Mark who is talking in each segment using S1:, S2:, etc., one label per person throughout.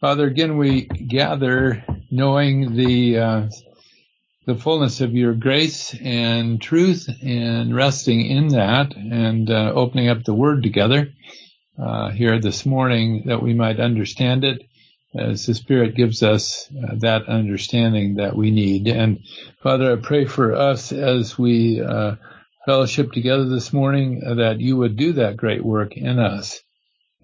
S1: Father, again we gather knowing the uh, the fullness of your grace and truth and resting in that and uh, opening up the word together uh, here this morning that we might understand it as the Spirit gives us uh, that understanding that we need. And Father, I pray for us as we uh, fellowship together this morning that you would do that great work in us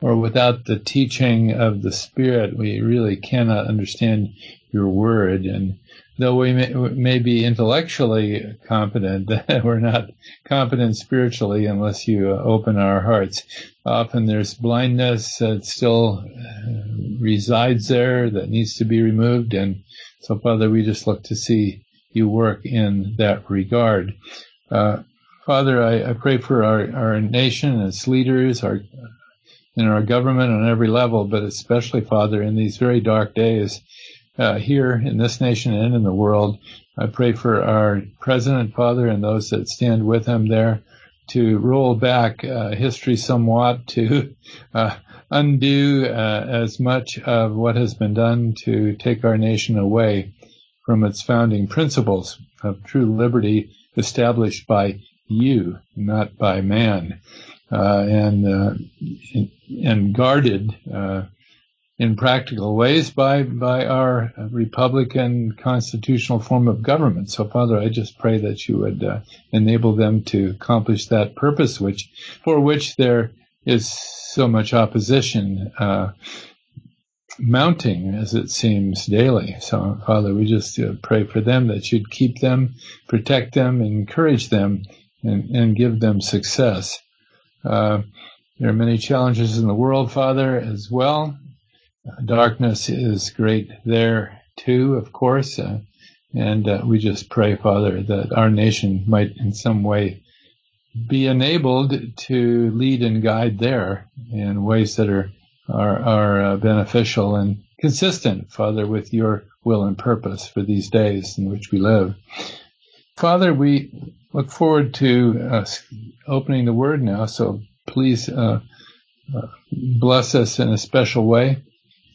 S1: or without the teaching of the Spirit, we really cannot understand your word. And though we may, may be intellectually competent, we're not competent spiritually unless you open our hearts. Often there's blindness that still resides there that needs to be removed. And so, Father, we just look to see you work in that regard. Uh, Father, I, I, pray for our, our nation, and its leaders, our in our government on every level, but especially, Father, in these very dark days uh, here in this nation and in the world. I pray for our president, Father, and those that stand with him there to roll back uh, history somewhat, to uh, undo uh, as much of what has been done to take our nation away from its founding principles of true liberty established by you, not by man and uh, and guarded uh, in practical ways by by our republican constitutional form of government. So, Father, I just pray that you would uh, enable them to accomplish that purpose, which for which there is so much opposition. Uh, mounting as it seems daily. So, Father, we just uh, pray for them that you'd keep them, protect them, encourage them, and, and give them success. Uh, there are many challenges in the world, Father, as well. Uh, darkness is great there too, of course. Uh, and uh, we just pray, Father, that our nation might in some way be enabled to lead and guide there in ways that are are, are uh, beneficial and consistent, Father, with your will and purpose for these days in which we live. Father, we look forward to uh, opening the Word now, so please uh, uh, bless us in a special way.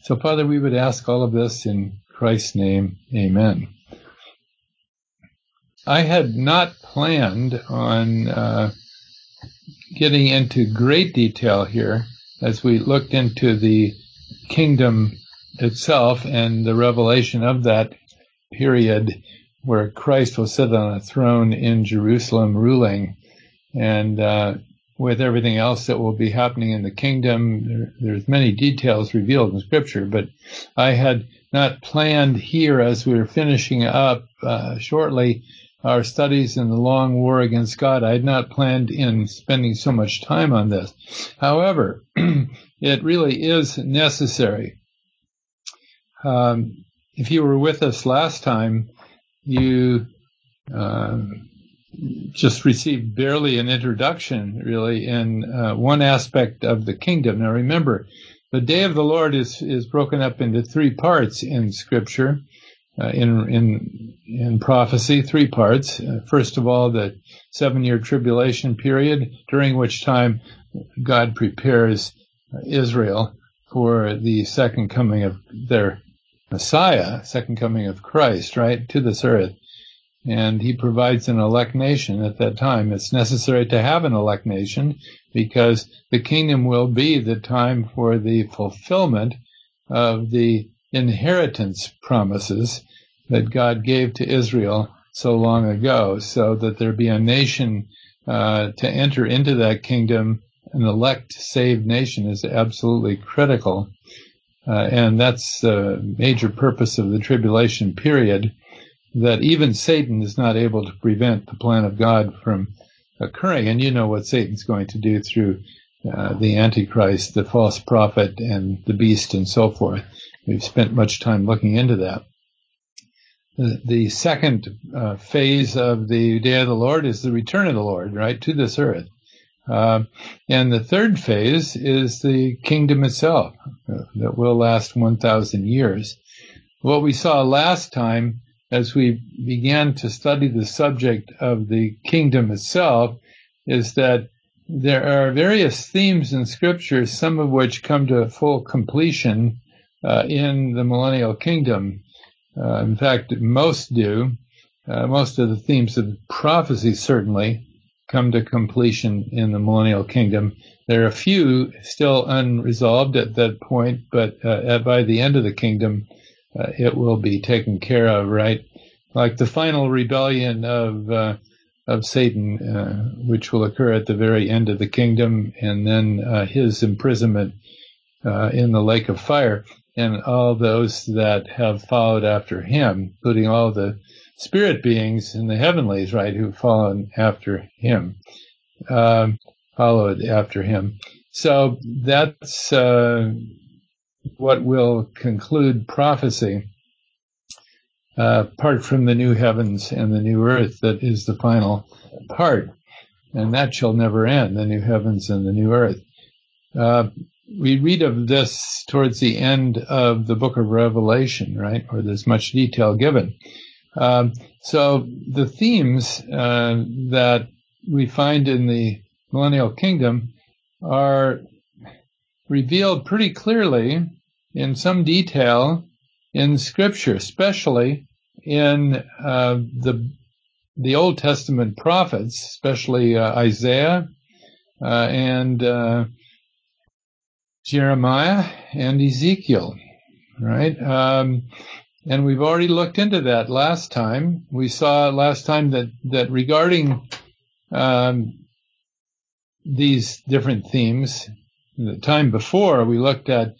S1: So, Father, we would ask all of this in Christ's name. Amen. I had not planned on uh, getting into great detail here as we looked into the kingdom itself and the revelation of that period where Christ will sit on a throne in Jerusalem ruling. And uh, with everything else that will be happening in the kingdom, there, there's many details revealed in Scripture, but I had not planned here as we were finishing up uh, shortly our studies in the long war against God. I had not planned in spending so much time on this. However, it really is necessary. Um, if you were with us last time, you uh, just received barely an introduction, really, in uh, one aspect of the kingdom. Now, remember, the day of the Lord is is broken up into three parts in Scripture, uh, in in in prophecy. Three parts. Uh, first of all, the seven year tribulation period, during which time God prepares Israel for the second coming of their Messiah, second coming of Christ, right, to this earth. And he provides an elect nation at that time. It's necessary to have an elect nation because the kingdom will be the time for the fulfillment of the inheritance promises that God gave to Israel so long ago, so that there be a nation uh, to enter into that kingdom. An elect saved nation is absolutely critical. Uh, and that's the major purpose of the tribulation period, that even Satan is not able to prevent the plan of God from occurring. And you know what Satan's going to do through uh, the Antichrist, the false prophet, and the beast, and so forth. We've spent much time looking into that. The, the second uh, phase of the day of the Lord is the return of the Lord, right, to this earth. Uh, and the third phase is the kingdom itself uh, that will last 1,000 years. What we saw last time as we began to study the subject of the kingdom itself is that there are various themes in scripture, some of which come to full completion uh, in the millennial kingdom. Uh, in fact, most do. Uh, most of the themes of prophecy certainly come to completion in the millennial kingdom. There are a few still unresolved at that point, but uh, by the end of the kingdom, uh, it will be taken care of, right? Like the final rebellion of uh, of Satan, uh, which will occur at the very end of the kingdom, and then uh, his imprisonment uh, in the lake of fire, and all those that have followed after him, including all the spirit beings in the heavenlies, right, who've fallen after him, um, followed after him. So that's uh, what will conclude prophecy. Uh, apart from the new heavens and the new earth, that is the final part, and that shall never end. The new heavens and the new earth. Uh, we read of this towards the end of the book of Revelation, right, where there's much detail given. Um, so the themes uh, that we find in the millennial kingdom are revealed pretty clearly in some detail in Scripture, especially in uh, the the Old Testament prophets, especially uh, Isaiah uh, and uh, Jeremiah and Ezekiel, right? Um, and we've already looked into that last time. We saw last time that, that regarding um, these different themes, the time before we looked at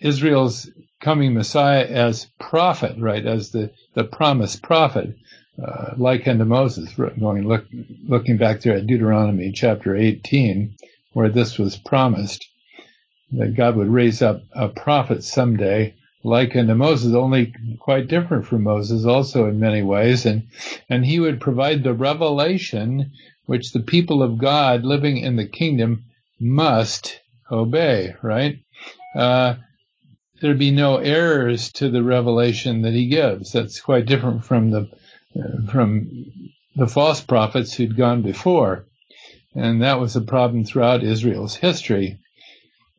S1: Israel's coming Messiah as prophet, right, as the, the promised prophet, uh, like unto Moses, going look, looking back there at Deuteronomy chapter 18, where this was promised, that God would raise up a prophet someday like unto Moses, only quite different from Moses also in many ways. And, and he would provide the revelation which the people of God living in the kingdom must obey, right? Uh, there'd be no errors to the revelation that he gives. That's quite different from the, uh, from the false prophets who'd gone before. And that was a problem throughout Israel's history.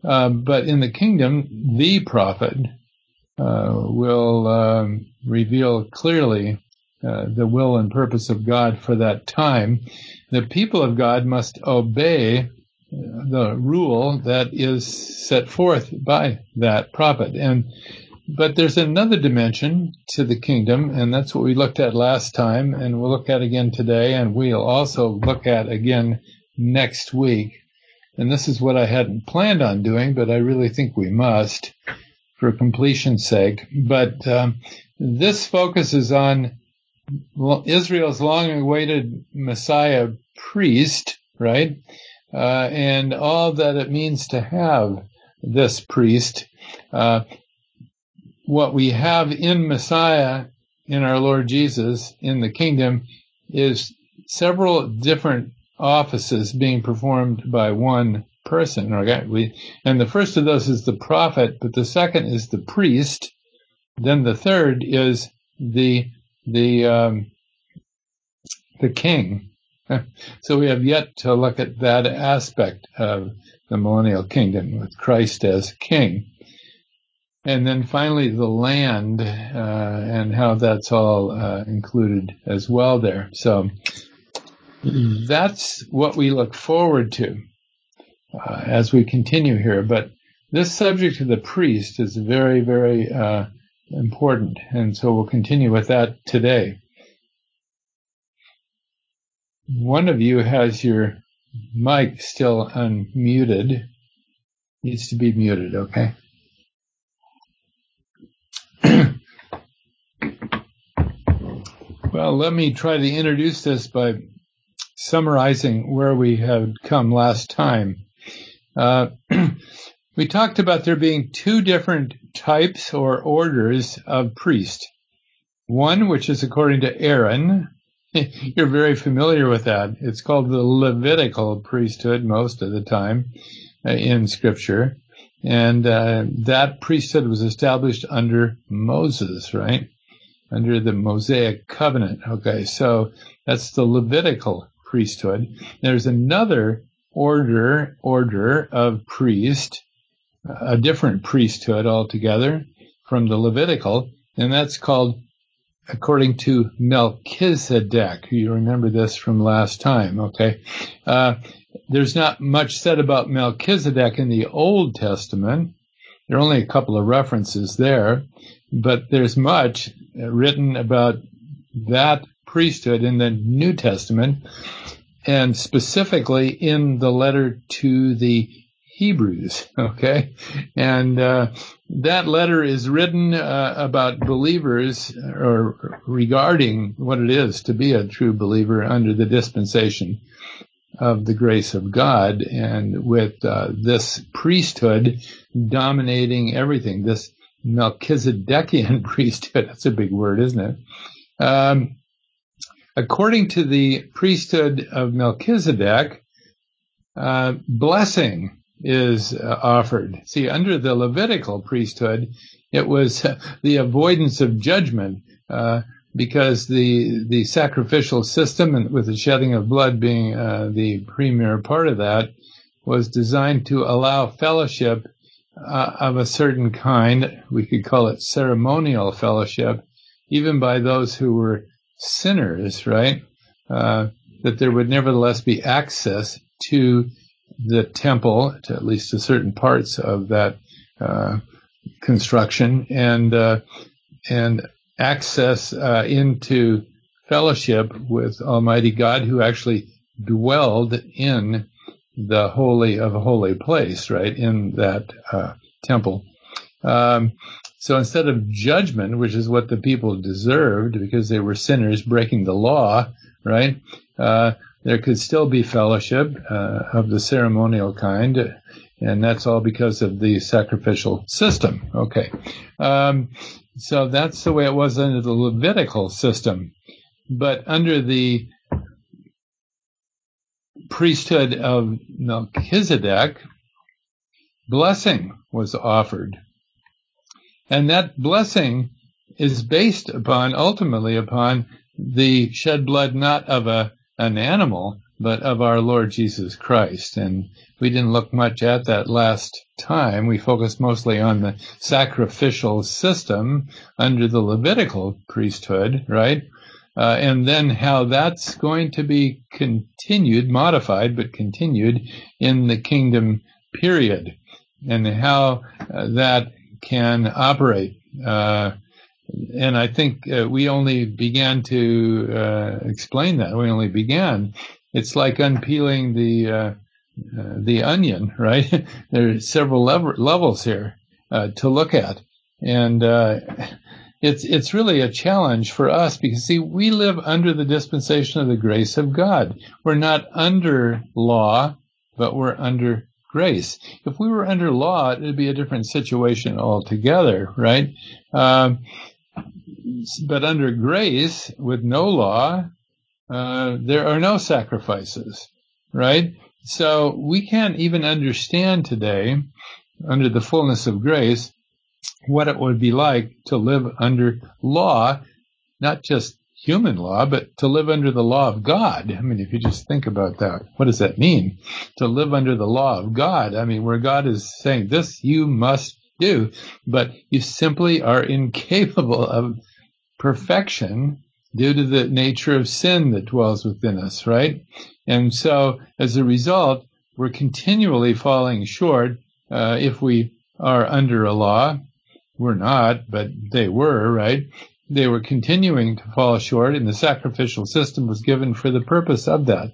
S1: Uh, but in the kingdom, the prophet will um, reveal clearly uh, the will and purpose of God for that time. The people of God must obey uh, the rule that is set forth by that prophet. And but there's another dimension to the kingdom, and that's what we looked at last time, and we'll look at again today, and we'll also look at again next week. And this is what I hadn't planned on doing, but I really think we must for completion's sake. But um, this focuses on Israel's long-awaited Messiah priest, right? Uh, and all that it means to have this priest. Uh, what we have in Messiah, in our Lord Jesus, in the kingdom, is several different offices being performed by one person. Okay, we and the first of those is the prophet, but the second is the priest. Then the third is the the um, the king. So we have yet to look at that aspect of the millennial kingdom with Christ as king. And then finally the land uh, and how that's all uh, included as well there. So that's what we look forward to uh, as we continue here. But this subject of the priest is very, very uh, important, and so we'll continue with that today. One of you has your mic still unmuted. Needs to be muted, okay? well, let me try to introduce this by summarizing where we have come last time. Uh, we talked about there being two different types or orders of priest. One, which is according to Aaron. You're very familiar with that. It's called the Levitical priesthood most of the time uh, in Scripture. And uh, that priesthood was established under Moses, right? Under the Mosaic covenant. Okay, so that's the Levitical priesthood. There's another order order of priest a different priesthood altogether from the Levitical, and that's called according to Melchizedek. You remember this from last time, okay? Uh, there's not much said about Melchizedek in the Old Testament. There are only a couple of references there, but there's much written about that priesthood in the New Testament, and specifically in the letter to the Hebrews, okay? And uh, that letter is written uh, about believers or regarding what it is to be a true believer under the dispensation of the grace of God and with uh, this priesthood dominating everything, this Melchizedekian priesthood. That's a big word, isn't it? Um, according to the priesthood of Melchizedek, uh, blessing is uh, offered. See, under the Levitical priesthood, it was the avoidance of judgment uh, because the the sacrificial system, and with the shedding of blood being uh, the premier part of that, was designed to allow fellowship uh, of a certain kind. We could call it ceremonial fellowship, even by those who were sinners, right? Uh, that there would nevertheless be access to the temple, to at least to certain parts of that uh, construction, and uh, and access uh, into fellowship with Almighty God, who actually dwelled in the holy of a holy place, right in that uh, temple. Um, so instead of judgment, which is what the people deserved because they were sinners breaking the law, right? Uh, there could still be fellowship uh, of the ceremonial kind, and that's all because of the sacrificial system. Okay. Um, so that's the way it was under the Levitical system. But under the priesthood of Melchizedek, blessing was offered. And that blessing is based upon, ultimately upon the shed blood not of a an animal, but of our Lord Jesus Christ. And we didn't look much at that last time. We focused mostly on the sacrificial system under the Levitical priesthood, right? Uh, and then how that's going to be continued, modified, but continued in the kingdom period, and how uh, that can operate. Uh, and I think uh, we only began to uh, explain that. We only began. It's like unpeeling the the onion, right? there are several lev- levels here to look at, and it's it's really a challenge for us because see, we live under the dispensation of the grace of God. We're not under law, but we're under grace. If we were under law, it would be a different situation altogether, right? Um, but under grace, with no law, uh, there are no sacrifices, right? So we can't even understand today, under the fullness of grace, what it would be like to live under law, not just human law, but to live under the law of God. I mean, if you just think about that, what does that mean? To live under the law of God. I mean, where God is saying, this you must do, but you simply are incapable of perfection due to the nature of sin that dwells within us, right? And so as a result, we're continually falling short uh, if we are under a law. We're not, but they were, right? They were continuing to fall short, and the sacrificial system was given for the purpose of that.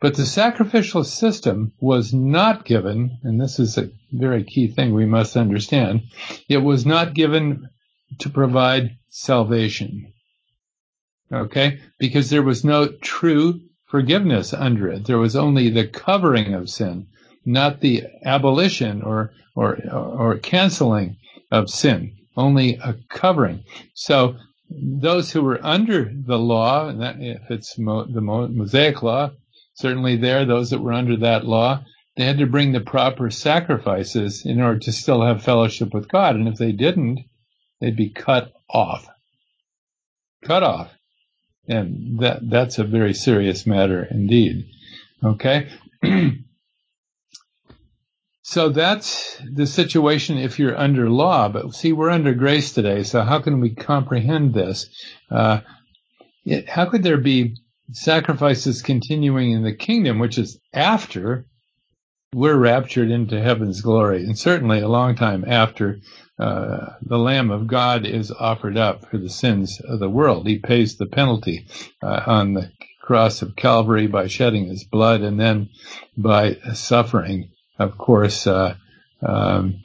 S1: But the sacrificial system was not given, and this is a very key thing we must understand, it was not given to provide salvation. Okay? Because there was no true forgiveness under it. There was only the covering of sin, not the abolition or, or, or canceling of sin. Only a covering. So those who were under the law, and that, if it's Mo, the Mosaic law, certainly there, those that were under that law, they had to bring the proper sacrifices in order to still have fellowship with God. And if they didn't, they'd be cut off. Cut off. And that, that's a very serious matter indeed. Okay? so that's the situation if you're under law. But see, we're under grace today. So how can we comprehend this? Uh, it, how could there be sacrifices continuing in the kingdom, which is after we're raptured into heaven's glory, and certainly a long time after uh, the Lamb of God is offered up for the sins of the world. He pays the penalty uh, on the cross of Calvary by shedding his blood and then by suffering, of course, uh, um,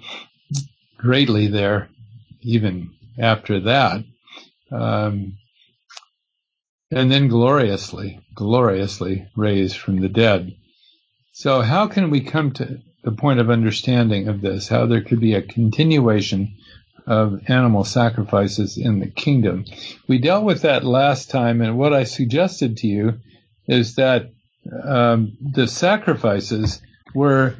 S1: greatly there, even after that. Um, and then gloriously, gloriously raised from the dead. So how can we come to the point of understanding of this? How there could be a continuation of animal sacrifices in the kingdom. We dealt with that last time, and what I suggested to you is that um, the sacrifices were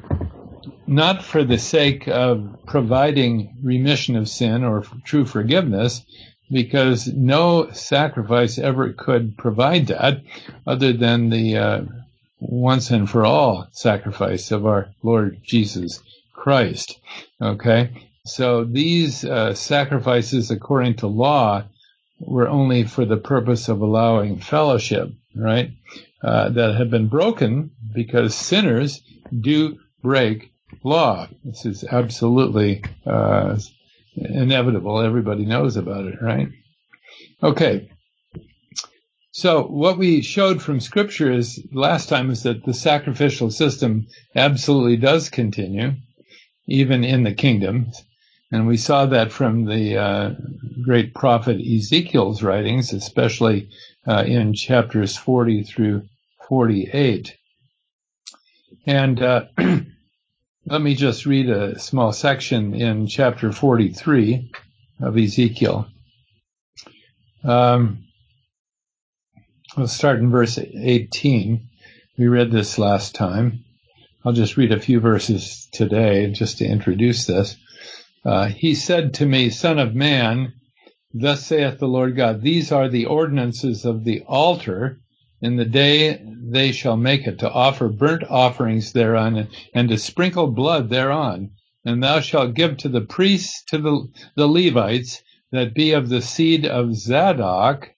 S1: not for the sake of providing remission of sin or true forgiveness, because no sacrifice ever could provide that other than the uh, once and for all sacrifice of our Lord Jesus Christ. Okay. So these uh, sacrifices, according to law, were only for the purpose of allowing fellowship, right? Uh, that had been broken because sinners do break law. This is absolutely uh, inevitable. Everybody knows about it, right? Okay. So what we showed from scripture is last time is that the sacrificial system absolutely does continue, even in the kingdom. And we saw that from the uh, great prophet Ezekiel's writings, especially uh, in chapters 40 through 48. And uh, let me just read a small section in chapter 43 of Ezekiel. Um, we'll start in verse 18. We read this last time. I'll just read a few verses today just to introduce this. Uh, he said to me, Son of man, thus saith the Lord God, these are the ordinances of the altar in the day they shall make it to offer burnt offerings thereon and, to sprinkle blood thereon. And thou shalt give to the priests, to the, the Levites that be of the seed of Zadok,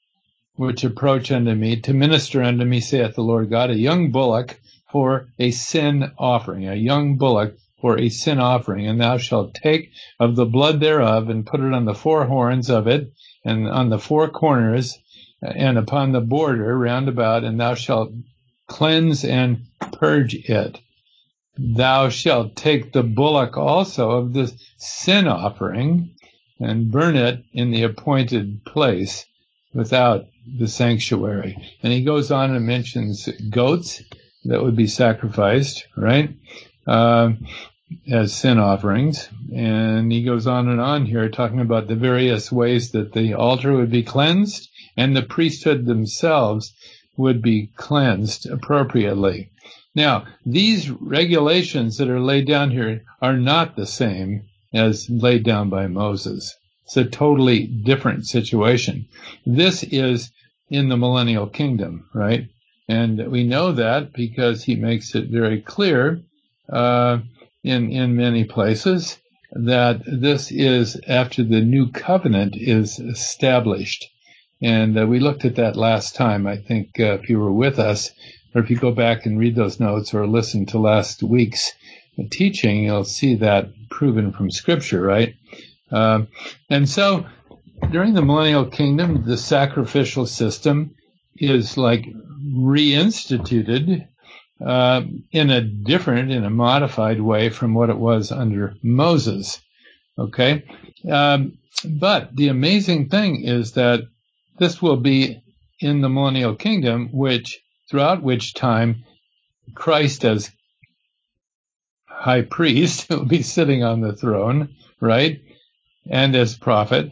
S1: which approach unto me to minister unto me, saith the Lord God, a young bullock for a sin offering, a young bullock for a sin offering, and thou shalt take of the blood thereof and put it on the four horns of it, and on the four corners, and upon the border round about, and thou shalt cleanse and purge it. Thou shalt take the bullock also of the sin offering, and burn it in the appointed place without the sanctuary. And he goes on and mentions goats that would be sacrificed, right? Uh, as sin offerings. And he goes on and on here talking about the various ways that the altar would be cleansed and the priesthood themselves would be cleansed appropriately. Now, these regulations that are laid down here are not the same as laid down by Moses. It's a totally different situation. This is in the millennial kingdom, right? And we know that because he makes it very clear uh, in in many places that this is after the new covenant is established. And uh, we looked at that last time. I think uh, if you were with us, or if you go back and read those notes or listen to last week's teaching, you'll see that proven from Scripture, right? Uh, and so during the millennial kingdom, the sacrificial system is like reinstituted uh, in a different, in a modified way from what it was under Moses. Okay, um, but the amazing thing is that this will be in the millennial kingdom, which throughout which time Christ as high priest will be sitting on the throne, right, and as prophet,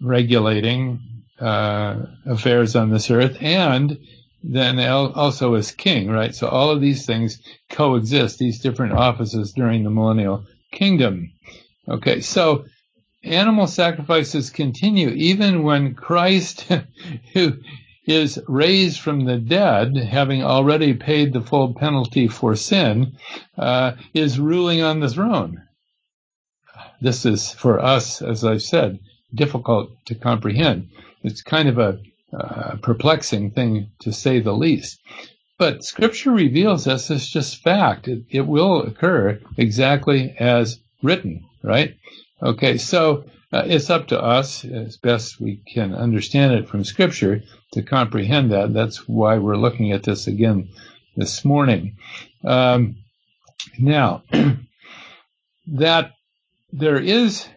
S1: regulating uh, affairs on this earth, and then also as king, right? So all of these things coexist, these different offices during the millennial kingdom. Okay, so animal sacrifices continue even when Christ, who is raised from the dead, having already paid the full penalty for sin, uh, is ruling on the throne. This is for us, as I've said, difficult to comprehend. It's kind of a uh, perplexing thing to say the least. But Scripture reveals us as just fact. It, it will occur exactly as written, right? Okay, so uh, it's up to us, as best we can understand it from Scripture, to comprehend that. That's why we're looking at this again this morning. Um, now, that there is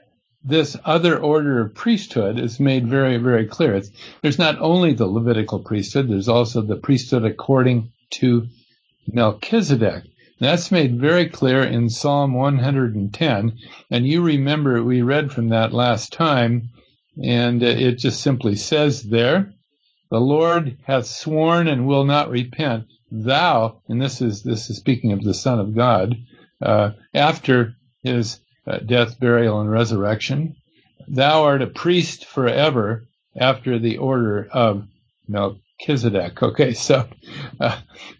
S1: this other order of priesthood is made very, very clear. It's, there's not only the Levitical priesthood, there's also the priesthood according to Melchizedek. That's made very clear in Psalm 110. And you remember we read from that last time, and it just simply says there, the Lord hath sworn and will not repent. Thou, and this is, this is speaking of the Son of God, uh, after his uh, death, burial, and resurrection. Thou art a priest forever after the order of Melchizedek. Okay, so uh,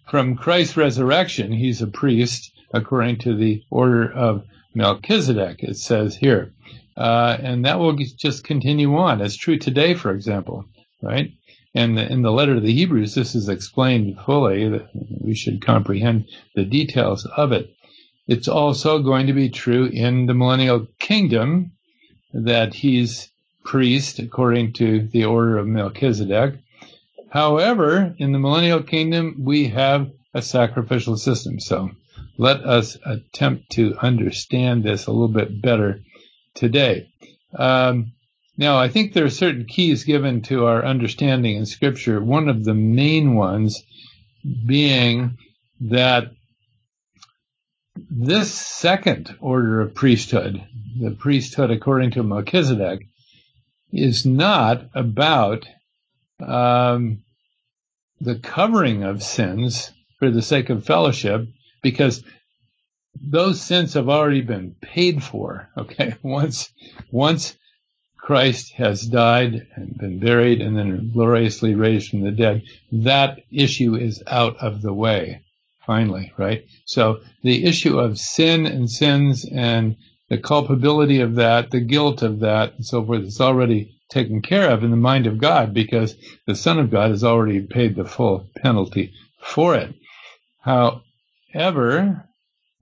S1: from Christ's resurrection, he's a priest according to the order of Melchizedek, it says here. Uh, and that will just continue on. It's true today, for example, right? And in the letter to the Hebrews, this is explained fully. We should comprehend the details of it. It's also going to be true in the millennial kingdom that he's priest according to the order of Melchizedek. However, in the millennial kingdom, we have a sacrificial system. So let us attempt to understand this a little bit better today. Um, now, I think there are certain keys given to our understanding in Scripture. One of the main ones being that this second order of priesthood, the priesthood according to Melchizedek, is not about um, the covering of sins for the sake of fellowship, because those sins have already been paid for. Okay, once once Christ has died and been buried and then gloriously raised from the dead, that issue is out of the way finally, right? So the issue of sin and sins and the culpability of that, the guilt of that, and so forth is already taken care of in the mind of God because the Son of God has already paid the full penalty for it. However,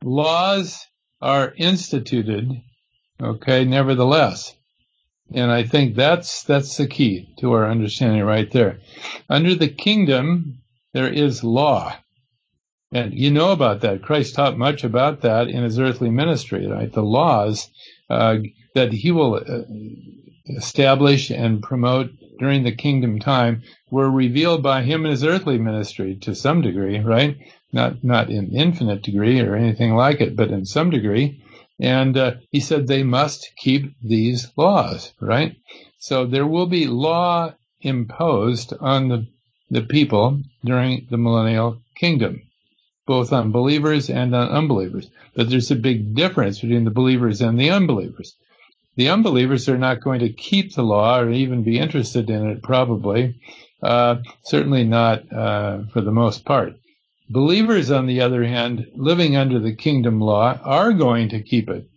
S1: laws are instituted, okay, nevertheless. And I think that's, that's the key to our understanding right there. Under the kingdom, there is law. And you know about that. Christ taught much about that in his earthly ministry, right? The laws uh, that he will uh, establish and promote during the kingdom time were revealed by him in his earthly ministry to some degree, right? Not not in infinite degree or anything like it, but in some degree. And uh, he said they must keep these laws, right? So there will be law imposed on the the people during the millennial kingdom both on believers and on unbelievers. But there's a big difference between the believers and the unbelievers. The unbelievers are not going to keep the law or even be interested in it, probably. Uh, certainly not uh, for the most part. Believers, on the other hand, living under the kingdom law, are going to keep it.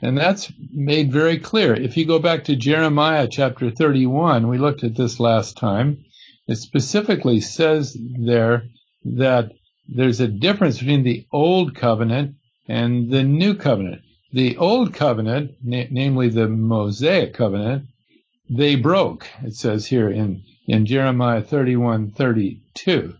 S1: And that's made very clear. If you go back to Jeremiah chapter 31, we looked at this last time, it specifically says there that there's a difference between the old covenant and the new covenant. The old covenant, na- namely the Mosaic covenant, they broke. It says here in, in Jeremiah 31, 32.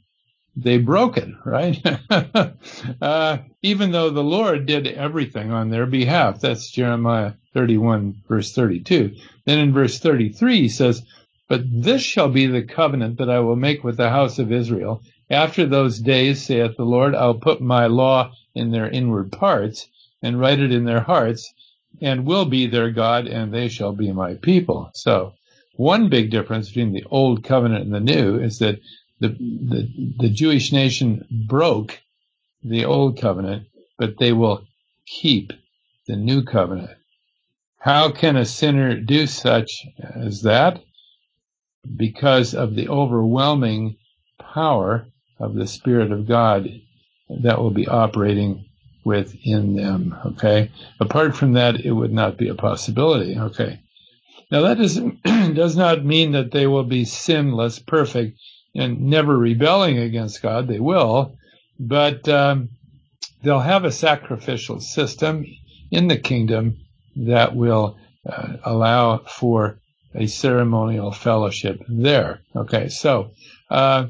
S1: They broke it, right? uh, even though the Lord did everything on their behalf. That's Jeremiah 31, verse 32. Then in verse 33, he says, But this shall be the covenant that I will make with the house of Israel after those days, saith the Lord, I'll put my law in their inward parts, and write it in their hearts, and will be their God, and they shall be my people. So, one big difference between the old covenant and the new is that the, the, the Jewish nation broke the old covenant, but they will keep the new covenant. How can a sinner do such as that? because of the overwhelming power of the Spirit of God that will be operating within them. Okay. Apart from that, it would not be a possibility. Okay. Now that doesn't, does not mean that they will be sinless, perfect, and never rebelling against God. They will, but um, they'll have a sacrificial system in the kingdom that will uh, allow for a ceremonial fellowship there. Okay, so uh,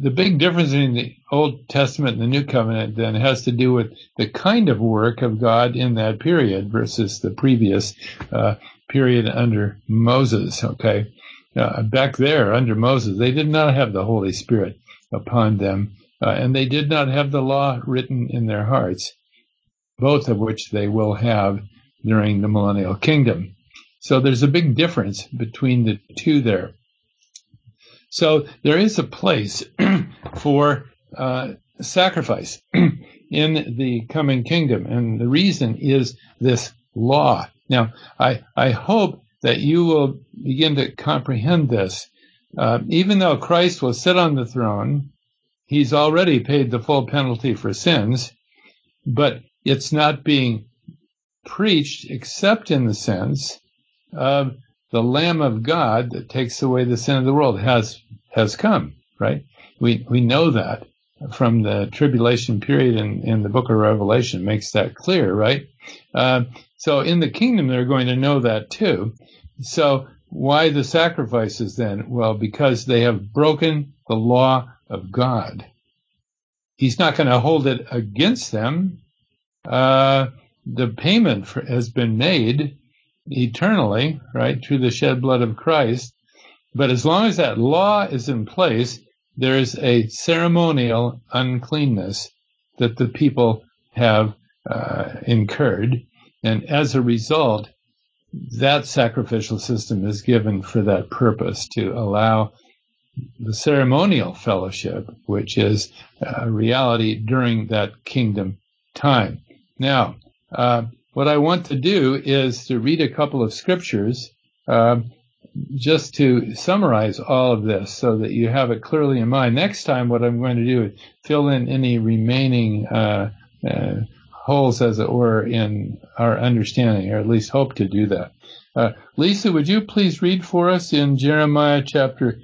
S1: the big difference in the Old Testament and the New Covenant then has to do with the kind of work of God in that period versus the previous uh, period under Moses. Okay, uh, back there under Moses, they did not have the Holy Spirit upon them, uh, and they did not have the law written in their hearts, both of which they will have during the millennial kingdom. So there's a big difference between the two there. So there is a place for uh, sacrifice in the coming kingdom, and the reason is this law. Now, I I hope that you will begin to comprehend this. Uh, even though Christ will sit on the throne, he's already paid the full penalty for sins, but it's not being preached except in the sense of the Lamb of God that takes away the sin of the world has has come, right? We we know that from the tribulation period in, in the book of Revelation makes that clear, right? Uh, so in the kingdom, they're going to know that too. So why the sacrifices then? Well, because they have broken the law of God. He's not going to hold it against them. Uh, the payment for, has been made eternally, right, through the shed blood of Christ. But as long as that law is in place, there is a ceremonial uncleanness that the people have uh, incurred. And as a result, that sacrificial system is given for that purpose to allow the ceremonial fellowship, which is a reality during that kingdom time. Now, uh, what I want to do is to read a couple of scriptures uh, just to summarize all of this so that you have it clearly in mind. Next time, what I'm going to do is fill in any remaining uh, uh holes, as it were, in our understanding, or at least hope to do that. Uh, Lisa, would you please read for us in Jeremiah chapter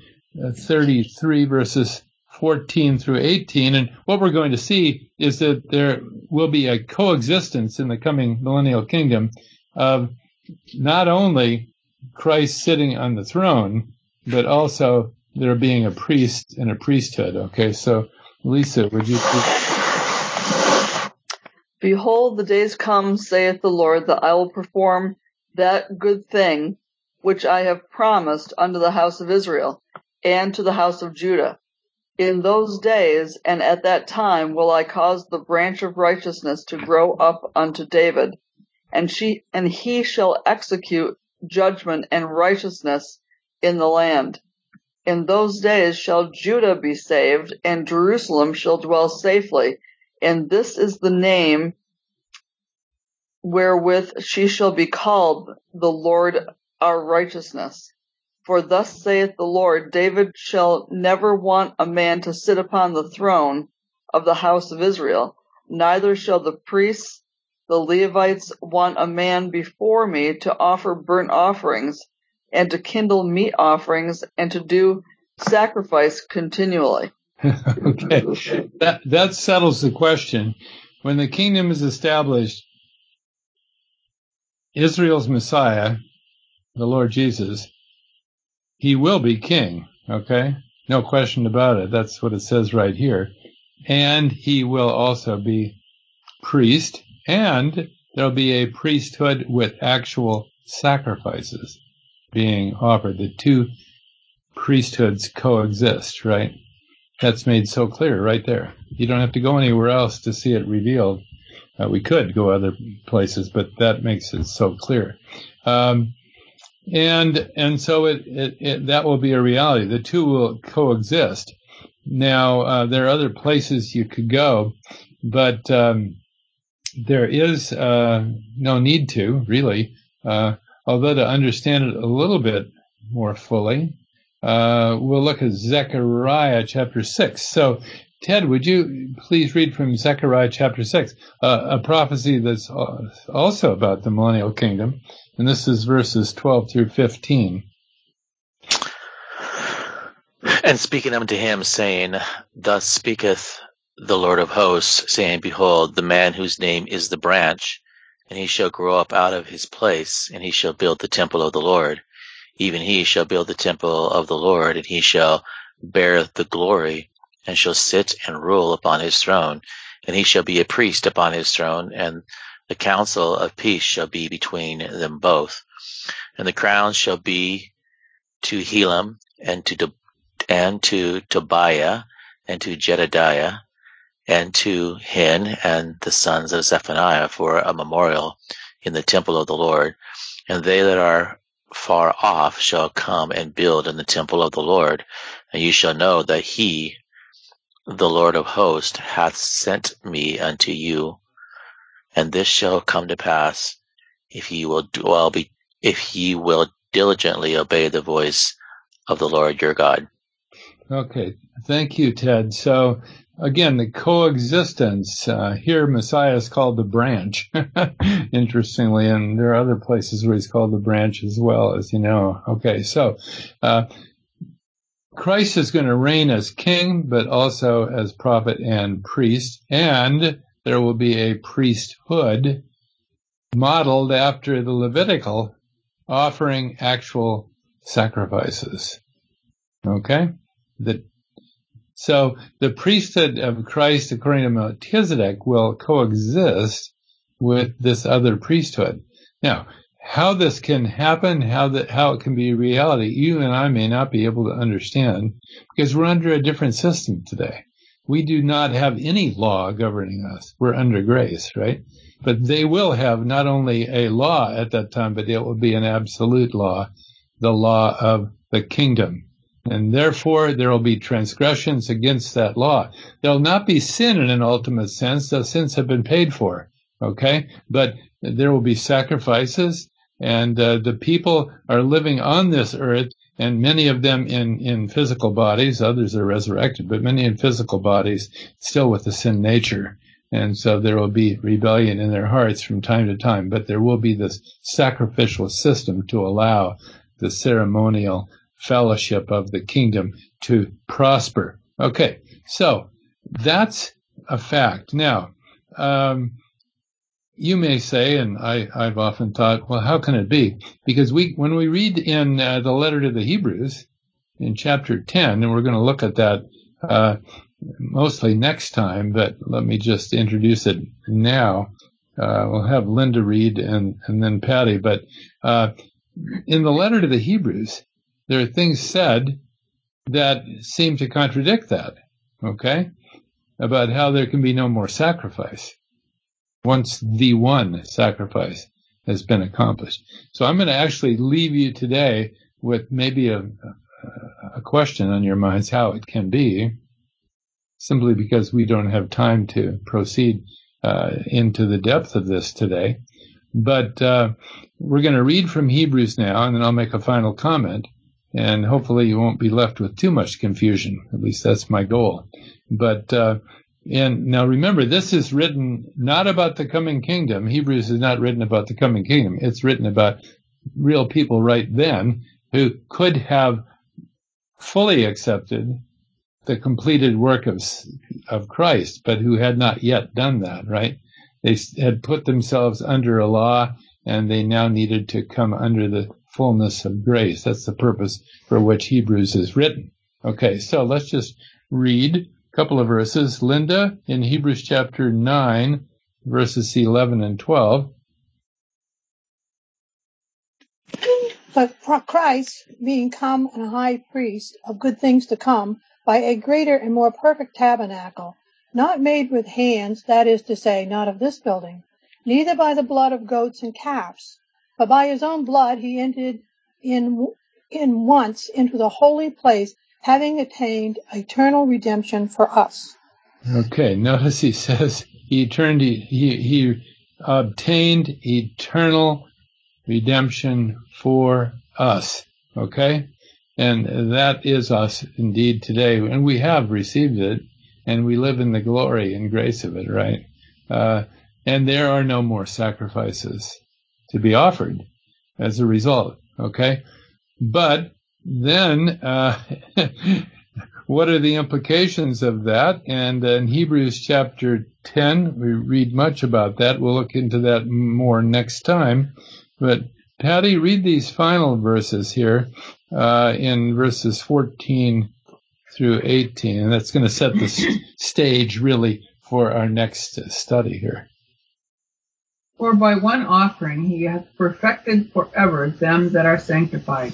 S1: uh, 33, verses 14 through 18. And what we're going to see is that there will be a coexistence in the coming millennial kingdom of not only Christ sitting on the throne, but also there being a priest and a priesthood. Okay, so Lisa, would you please?
S2: Behold, the days come, saith the Lord, that I will perform that good thing which I have promised unto the house of Israel and to the house of Judah. In those days and at that time will I cause the branch of righteousness to grow up unto David, and she and he shall execute judgment and righteousness in the land. In those days shall Judah be saved, and Jerusalem shall dwell safely, and this is the name wherewith she shall be called, the Lord our righteousness. For thus saith the Lord, David shall never want a man to sit upon the throne of the house of Israel, neither shall the priests, the Levites, want a man before me to offer burnt offerings, and to kindle meat offerings, and to do sacrifice continually.
S1: okay, that that settles the question. When the kingdom is established, Israel's Messiah, the Lord Jesus, he will be king. Okay, no question about it. That's what it says right here, and he will also be priest, and there'll be a priesthood with actual sacrifices being offered. The two priesthoods coexist, right? That's made so clear right there. You don't have to go anywhere else to see it revealed. Uh, we could go other places, but that makes it so clear. Um, and and so it, it, it, that will be a reality. The two will coexist. Now uh, there are other places you could go, but um, there is uh, no need to really. Uh, although to understand it a little bit more fully, uh, we'll look at Zechariah chapter 6. So, Ted, would you please read from Zechariah chapter 6, uh, a prophecy that's also about the millennial kingdom, and this is verses 12 through 15.
S3: And speaking unto him, saying, Thus speaketh the Lord of hosts, saying, Behold, the man whose name is the branch, and he shall grow up out of his place, and he shall build the temple of the Lord even he shall build the temple of the Lord, and he shall bear the glory, and shall sit and rule upon his throne, and he shall be a priest upon his throne, and the council of peace shall be between them both. And the crown shall be to Helem and to and to Tobiah, and to Jedediah, and to Hen, and the sons of Zephaniah for a memorial in the temple of the Lord. And they that are far off shall come and build in the temple of the Lord, and you shall know that he, the Lord of hosts, hath sent me unto you. And this shall come to pass if ye will dwell be, if ye will diligently obey the voice of the Lord your God.
S1: Okay, thank you, Ted. So again, the coexistence. Uh, here, Messiah is called the branch, interestingly, and there are other places where he's called the branch as well, as you know. Okay, so uh, Christ is going to reign as king, but also as prophet and priest, and there will be a priesthood modeled after the Levitical, offering actual sacrifices. Okay? The so the priesthood of Christ, according to Melchizedek, will coexist with this other priesthood. Now, how this can happen, how that, how it can be reality, you and I may not be able to understand because we're under a different system today. We do not have any law governing us. We're under grace, right? But they will have not only a law at that time, but it will be an absolute law, the law of the kingdom and therefore there will be transgressions against that law. There'll not be sin in an ultimate sense. The sins have been paid for. Okay. But there will be sacrifices and uh, the people are living on this earth and many of them in, in physical bodies. Others are resurrected, but many in physical bodies still with the sin nature. And so there will be rebellion in their hearts from time to time, but there will be this sacrificial system to allow the ceremonial fellowship of the kingdom to prosper. Okay, so that's a fact. Now, um, you may say, and I, have often thought, well, how can it be? Because we, when we read in uh, the letter to the Hebrews in chapter 10, and we're going to look at that uh, mostly next time, but let me just introduce it now. Uh, we'll have Linda read and, and then Patty, but uh, in the letter to the Hebrews, there are things said that seem to contradict that, okay? About how there can be no more sacrifice once the one sacrifice has been accomplished. So I'm going to actually leave you today with maybe a, a question on your minds how it can be, simply because we don't have time to proceed uh, into the depth of this today. But uh, we're going to read from Hebrews now, and then I'll make a final comment and hopefully you won't be left with too much confusion. At least that's my goal. But uh, and now remember, this is written not about the coming kingdom. Hebrews is not written about the coming kingdom. It's written about real people right then who could have fully accepted the completed work of of Christ, but who had not yet done that. Right? They had put themselves under a law, and they now needed to come under the fullness of grace. That's the purpose for which Hebrews is written. Okay, so let's just read couple of verses. Linda, in Hebrews chapter 9, verses 11 and 12.
S4: But Christ, being come a high priest of good things to come, by a greater and more perfect tabernacle, not made with hands, that is to say, not of this building, neither by the blood of goats and calves, but by his own blood he entered in, in once into the holy place, having attained eternal redemption for us.
S1: Okay, notice he says he turned he, he obtained eternal redemption for us. Okay? And that is us indeed today. And we have received it and we live in the glory and grace of it, right? Uh, and there are no more sacrifices to be offered as a result. Okay. But then, uh, what are the implications of that? And in Hebrews chapter 10, we read much about that. We'll look into that more next time. But Patty, read these final verses here uh, in verses 14 through 18, and that's going to set the stage really for our next study here.
S5: For by one offering he hath perfected forever them that are sanctified,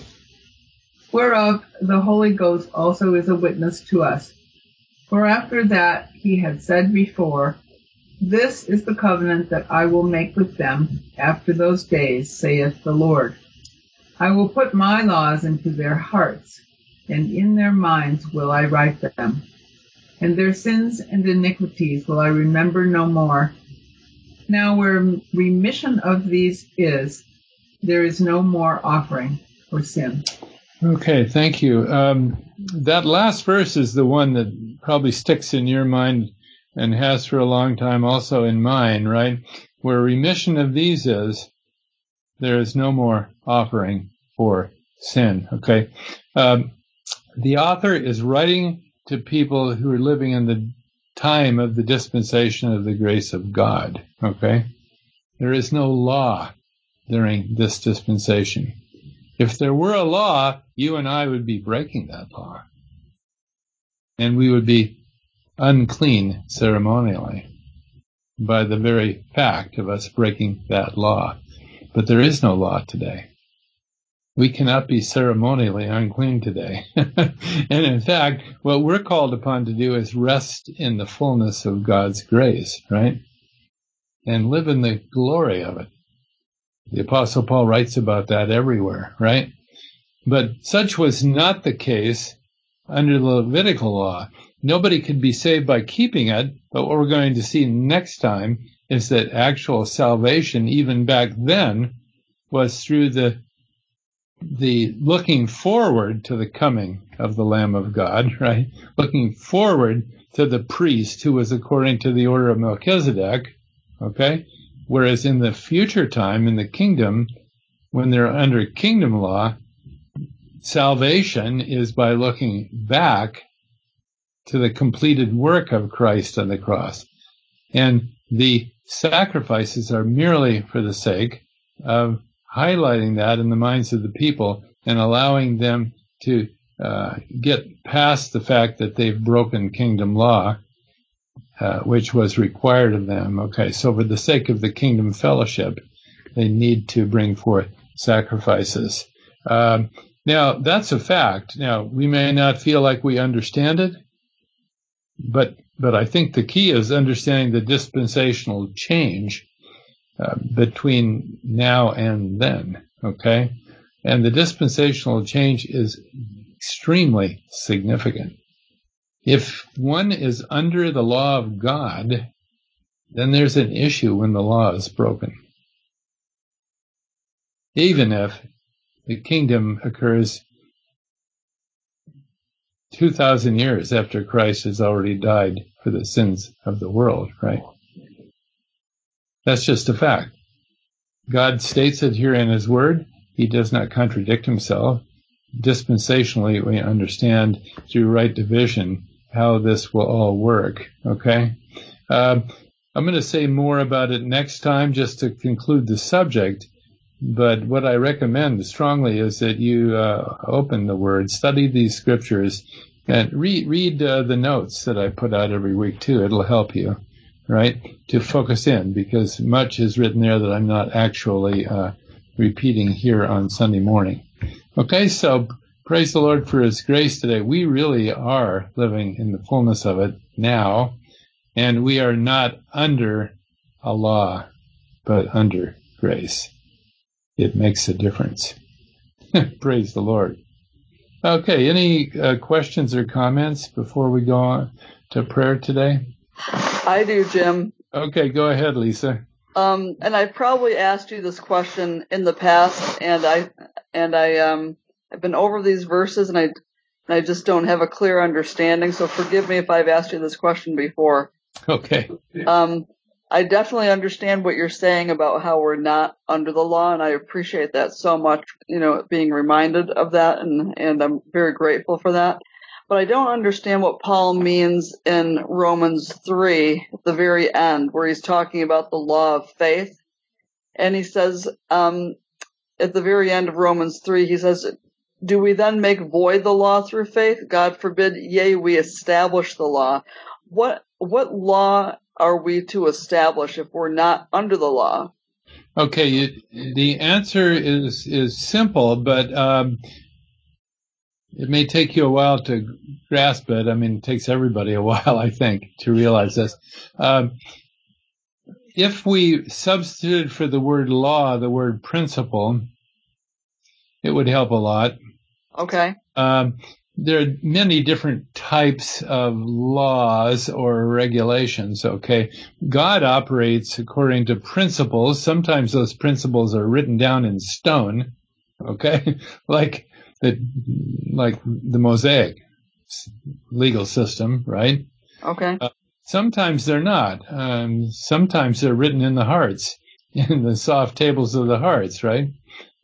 S5: whereof the Holy Ghost also is a witness to us. For after that he had said before, This is the covenant that I will make with them after those days, saith the Lord. I will put my laws into their hearts, and in their minds will I write them. And their sins and iniquities will I remember no more. Now where remission of these is, there is no more offering for sin.
S1: Okay, thank you. Um, that last verse is the one that probably sticks in your mind and has for a long time also in mine, right? Where remission of these is, there is no more offering for sin. Okay. Um, the author is writing to people who are living in the time of the dispensation of the grace of God. Okay? There is no law during this dispensation. If there were a law, you and I would be breaking that law. And we would be unclean ceremonially by the very fact of us breaking that law. But there is no law today we cannot be ceremonially unclean today. and in fact, what we're called upon to do is rest in the fullness of God's grace, right? And live in the glory of it. The apostle Paul writes about that everywhere, right? But such was not the case under the Levitical law. Nobody could be saved by keeping it, but what we're going to see next time is that actual salvation, even back then, was through the the looking forward to the coming of the Lamb of God, right? Looking forward to the priest who was according to the order of Melchizedek, okay? Whereas in the future time, in the kingdom, when they're under kingdom law, salvation is by looking back to the completed work of Christ on the cross. And the sacrifices are merely for the sake of highlighting that in the minds of the people and allowing them to uh, get past the fact that they've broken kingdom law, uh, which was required of them. Okay, so for the sake of the kingdom fellowship, they need to bring forth sacrifices. Um, now, that's a fact. Now, we may not feel like we understand it, but but I think the key is understanding the dispensational change uh, between now and then. Okay. And the dispensational change is extremely significant. If one is under the law of God, then there's an issue when the law is broken. Even if the kingdom occurs 2,000 years after Christ has already died for the sins of the world, right? That's just a fact. God states it here in His Word. He does not contradict Himself. Dispensationally, we understand through right division how this will all work. Okay? Uh, I'm going to say more about it next time just to conclude the subject. But what I recommend strongly is that you uh, open the Word, study these scriptures, and read read uh, the notes that I put out every week too. It'll help you right? To focus in because much is written there that I'm not actually uh, repeating here on Sunday morning. Okay, so praise the Lord for His grace today. We really are living in the fullness of it now, and we are not under a law, but under grace. It makes a difference. praise the Lord. Okay, any uh, questions or comments before we go on to prayer today?
S2: I do, Jim.
S1: Okay, go ahead, Lisa.
S2: Um, and I've probably asked you this question in the past, and I and I um I've been over these verses and I, and I just don't have a clear understanding. So forgive me if I've asked you this question before.
S1: Okay.
S2: Um, I definitely understand what you're saying about how we're not under the law, and I appreciate that so much. You know, being reminded of that, and and I'm very grateful for that. But I don't understand what Paul means in Romans three, at the very end, where he's talking about the law of faith, and he says um, at the very end of Romans three, he says, "Do we then make void the law through faith? God forbid! Yea, we establish the law." What what law are we to establish if we're not under the law?
S1: Okay, you, the answer is is simple, but um, it may take you a while to grasp it. I mean, it takes everybody a while, I think, to realize this. Um, if we substituted for the word law the word principle, it would help a lot.
S2: Okay.
S1: Um, there are many different types of laws or regulations. Okay. God operates according to principles. Sometimes those principles are written down in stone. Okay. like the, like the Mosaic legal system, right?
S2: Okay.
S1: Uh, sometimes they're not. Um, sometimes they're written in the hearts, in the soft tables of the hearts, right?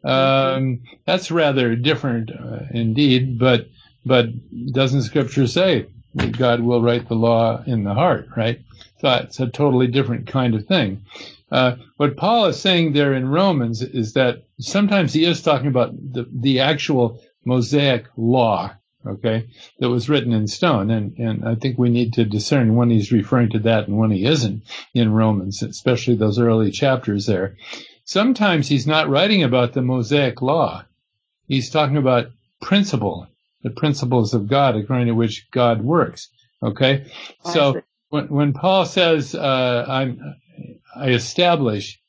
S1: Um, that's rather different uh, indeed, but but doesn't Scripture say that God will write the law in the heart, right? So it's a totally different kind of thing. Uh, what Paul is saying there in Romans is that sometimes he is talking about the, the actual Mosaic law, okay, that was written in stone. And, and I think we need to discern when he's referring to that and when he isn't in Romans, especially those early chapters there. Sometimes he's not writing about the Mosaic law. He's talking about principle, the principles of God according to which God works. Okay. So when, when Paul says, uh, I'm, I establish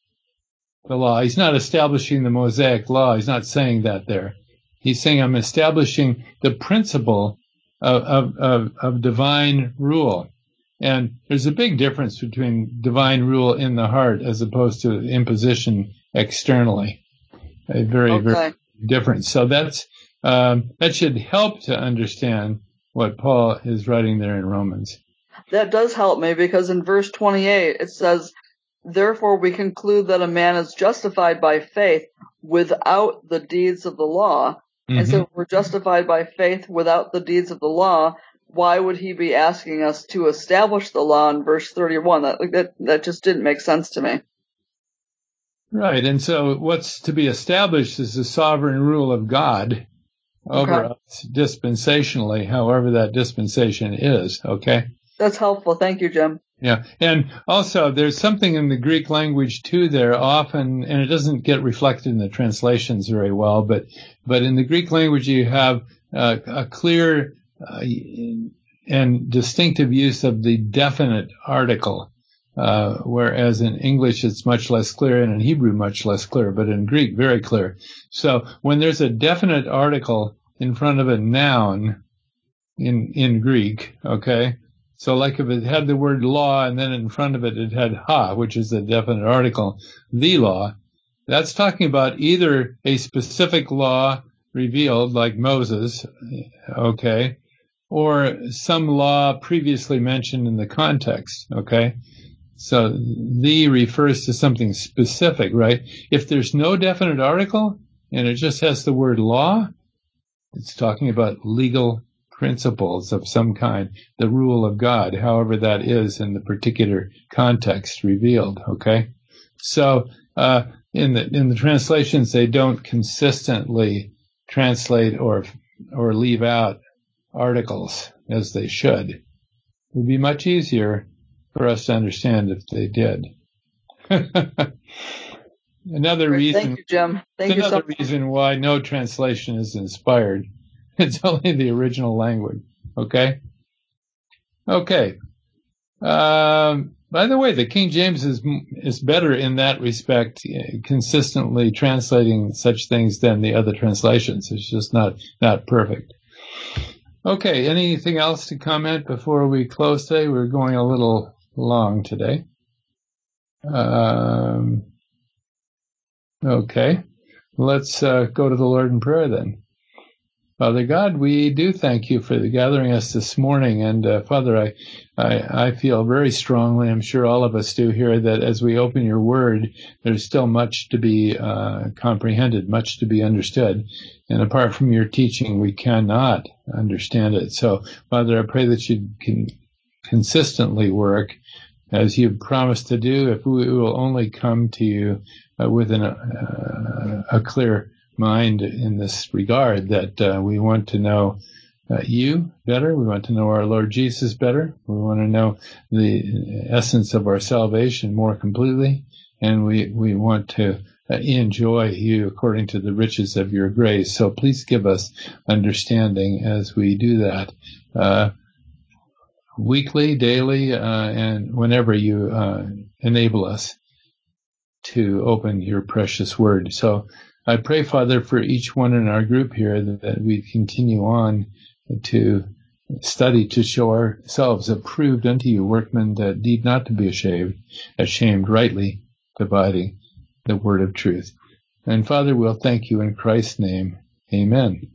S1: the law, he's not establishing the Mosaic law. He's not saying that there. He's saying I'm establishing the principle of, of, of, of divine rule. And there's a big difference between divine rule in the heart as opposed to imposition externally. A very,
S2: okay.
S1: very different. So that's, um, that should help to understand what Paul is writing there in Romans.
S2: That does help me because in verse 28 it says, Therefore we conclude that a man is justified by faith without the deeds of the law. Mm-hmm. And so if we're justified by faith without the deeds of the law, why would he be asking us to establish the law in verse 31? That, that, that just didn't make sense to me.
S1: Right. And so what's to be established is the sovereign rule of God over
S2: Okay.
S1: us dispensationally, however that dispensation is. Okay.
S2: That's helpful. Thank you, Jim.
S1: Yeah. And also there's something in the Greek language too there often, and it doesn't get reflected in the translations very well, but, but in the Greek language you have uh, a clear and distinctive use of the definite article. Uh, whereas in English it's much less clear and in Hebrew much less clear, but in Greek very clear. So when there's a definite article in front of a noun in, in Greek, okay, so like if it had the word law and then in front of it it had ha, which is a definite article, the law, that's talking about either a specific law revealed like Moses, okay, or some law previously mentioned in the context, okay? So the refers to something specific, right? If there's no definite article and it just has the word law, it's talking about legal principles of some kind, the rule of God, however that is in the particular context revealed, okay? So, uh, in the, in the translations, they don't consistently translate or, or leave out articles as they should. It would be much easier for us to understand if they did. another reason,
S2: Thank you, Jim. Thank you so
S1: another
S2: much.
S1: reason why no translation is inspired. It's only the original language. Okay. Okay. Um, by the way, the King James is is better in that respect, uh, consistently translating such things than the other translations. It's just not not perfect. Okay. Anything else to comment before we close today? We're going a little long today. Um, okay. Let's uh, go to the Lord in prayer then. Father God, we do thank you for gathering us this morning. And uh, Father, I, I, I feel very strongly, I'm sure all of us do here, that as we open your word, there's still much to be uh, comprehended, much to be understood. And apart from your teaching, we cannot understand it. So, Father, I pray that you can consistently work as you've promised to do if we will only come to you uh, with an, uh, a clear mind in this regard that uh, we want to know uh, you better. We want to know our Lord Jesus better. We want to know the essence of our salvation more completely. And we, we want to uh, enjoy you according to the riches of your grace. So please give us understanding as we do that. Uh, weekly, daily, uh, and whenever you uh, enable us to open your precious word. So I pray, Father, for each one in our group here that, we continue on to study to show ourselves approved unto you, workmen that need not to be ashamed, ashamed, rightly dividing the word of truth. And Father, we'll thank you in Christ's name. Amen.